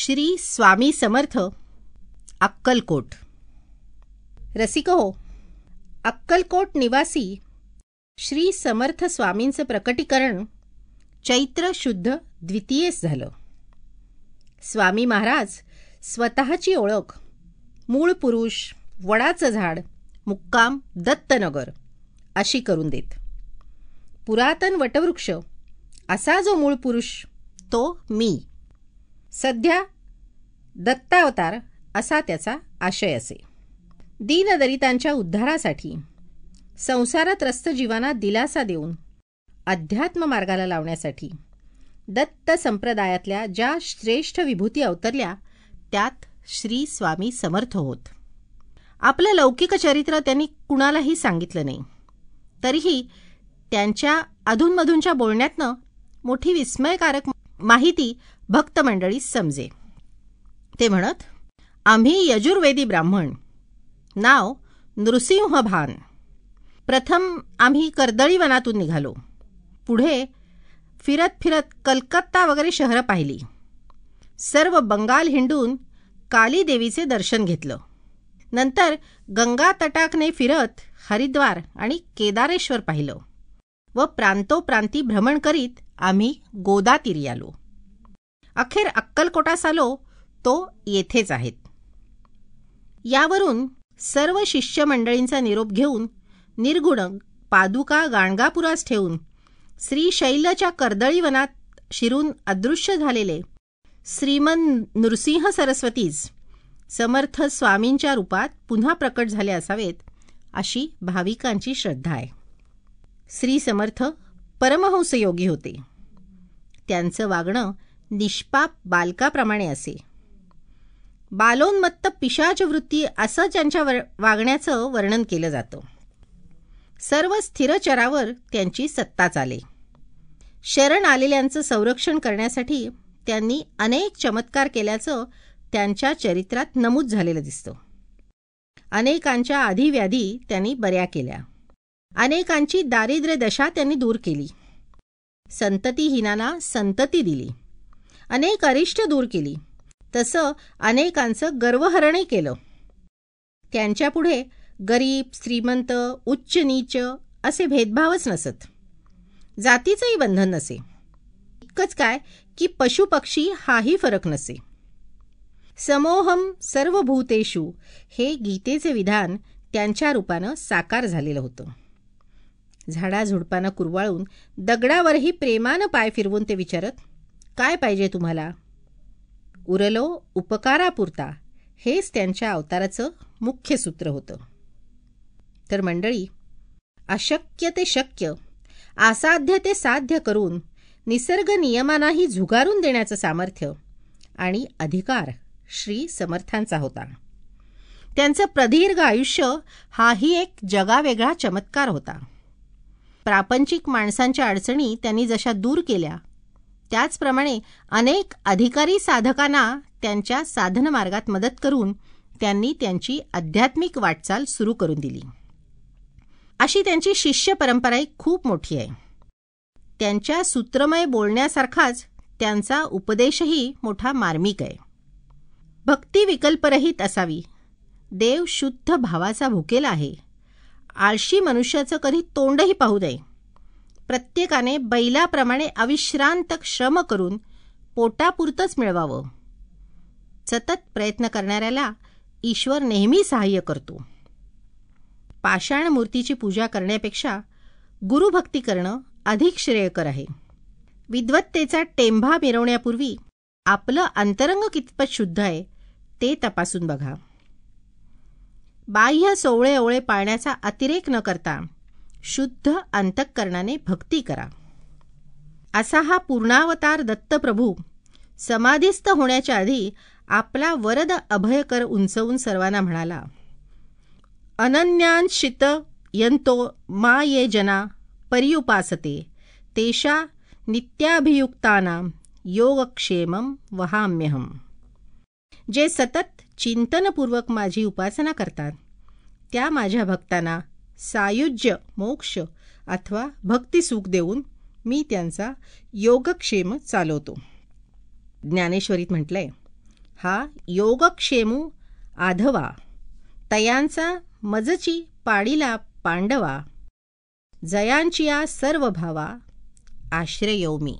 श्री स्वामी समर्थ अक्कलकोट. रसिक हो अक्कलकोट निवासी श्री समर्थ स्वामींचं प्रकटीकरण चैत्र शुद्ध द्वितीयेस झालं. स्वामी महाराज स्वतःची ओळख मूळ पुरुष वडाचं झाड मुक्काम दत्तनगर अशी करून देत. पुरातन वटवृक्ष असा जो मूळ पुरुष तो मी. सध्या दत्तावतार असा त्याचा आशय असे. दीनदलितांच्या उद्धारासाठी संसारात रस्त जीवांना दिलासा देऊन अध्यात्म मार्गाला लावण्यासाठी दत्त संप्रदायातल्या ज्या श्रेष्ठ विभूती अवतरल्या त्यात श्री स्वामी समर्थ होत. आपलं लौकिक चरित्र त्यांनी कुणालाही सांगितलं नाही. तरीही त्यांच्या अधूनमधूनच्या बोलण्यातनं मोठी विस्मयकारक माहिती भक्त मंडळीस समजे. ते म्हणत आम्ही यजुर्वेदी ब्राह्मण. नाव नृसिंह भान प्रथम आम्ही कर्दळी वनातून निघालो. पुढे फिरत फिरत कलकत्ता वगैरे शहरं पाहिली. सर्व बंगाल हिंडून काली देवीचे दर्शन घेतलं. नंतर गंगा तटाकने फिरत हरिद्वार आणि केदारेश्वर पाहिलं. व प्रांतोप्रांती भ्रमण करीत आम्ही गोदातीरी आलो. अखेर अक्कलकोटास आलो तो येथेच आहेत. यावरून सर्व शिष्यमंडळींचा निरोप घेऊन निर्गुण पादुका गाणगापुरास ठेवून श्रीशैलच्या कर्दळीवनात शिरून अदृश्य झालेले श्रीमन नृसिंह सरस्वतीज समर्थ स्वामींच्या रूपात पुन्हा प्रकट झाले असावेत अशी भाविकांची श्रद्धा आहे. श्री समर्थ परमहंस योगी होते. त्यांचं वागणं निष्पाप बालकाप्रमाणे असे. बालोन्मत्त पिशाच वृत्ती असं त्यांच्या वर वागण्याचं वर्णन केलं जातं. सर्व स्थिरचरावर त्यांची सत्ता चाले. शरण आलेल्यांचं संरक्षण करण्यासाठी त्यांनी अनेक चमत्कार केल्याचं त्यांच्या चरित्रात नमूद झालेलं दिसतं. अनेकांच्या आधीव्याधी त्यांनी बऱ्या केल्या. अनेकांची दारिद्र्य दशा त्यांनी दूर केली. संततीहीनांना संतती दिली. अनेक अरिष्ट दूर केली. तसं अनेकांचं गर्वहरणही केलं. त्यांच्यापुढे गरीब श्रीमंत उच्च नीच असे भेदभावच नसत. जातीचंही बंधन नसे. इतकंच काय की पशुपक्षी हाही फरक नसे. समोहम सर्व भूतेषु हे गीतेचे विधान त्यांच्या रूपानं साकार झालेलं होतं. झाडाझुडपानं कुरवाळून दगडावरही प्रेमानं पाय फिरवून ते विचारत काय पाहिजे तुम्हाला? उरलो उपकारापुरता. हेच त्यांच्या अवताराचं मुख्य सूत्र होतं. तर मंडळी अशक्य ते शक्य असाध्य ते साध्य करून निसर्ग नियमांनाही झुगारून देण्याचं सामर्थ्य आणि अधिकार श्री समर्थांचा होता. त्यांचं प्रदीर्घ आयुष्य हाही एक जगावेगळा चमत्कार होता. प्रापंचिक माणसांच्या अडचणी त्यांनी जशा दूर केल्या त्याचप्रमाणे अनेक अधिकारी साधकांना त्यांच्या साधनमार्गात मदत करून त्यांनी त्यांची आध्यात्मिक वाटचाल सुरू करून दिली. अशी त्यांची शिष्य परंपराही खूप मोठी आहे. त्यांच्या सूत्रमय बोलण्यासारखाच त्यांचा उपदेशही मोठा मार्मिक आहे. भक्ती विकल्परहित असावी. देव शुद्ध भावाचा भुकेला आहे. आळशी मनुष्याचं कधी तोंडही पाहू नये प्रत्येकाने बैलाप्रमाणे अविश्रांत श्रम करून पोटापुरतंच मिळवावं. सतत प्रयत्न करणाऱ्याला ईश्वर नेहमी सहाय्य करतो. पाषाण मूर्तीची पूजा करण्यापेक्षा गुरुभक्ती करणं अधिक श्रेयकर आहे. विद्वत्तेचा टेंभा मिरवण्यापूर्वी आपलं अंतरंग कितपत शुद्ध आहे ते तपासून बघा. बाह्य सोवळे ओवळे पाळण्याचा अतिरेक न करता शुद्ध अंतःकरणाने भक्ती करा. असा हा पूर्णावतार दत्तप्रभू समाधीस्थ होण्याच्या आधी आपला वरद अभयकर उंचवून सर्वांना म्हणाला अनन्यांशित यंतो मा ये जना पर्युपासते तेषा नित्याभियुक्तानां योगक्षेमं वहाम्यहम जे सतत चिंतनपूर्वक माझी उपासना करतात. त्या माझ्या भक्तांना सायुज्य मोक्ष अथवा भक्तिसुख देऊन मी त्यांचा योगक्षेम चालवतो. ज्ञानेश्वरीत म्हटलंय हा योगक्षेमू आधवा तयांचा मजची पाडीला पांडवा जयांचिया सर्व भावा आश्रयोमी.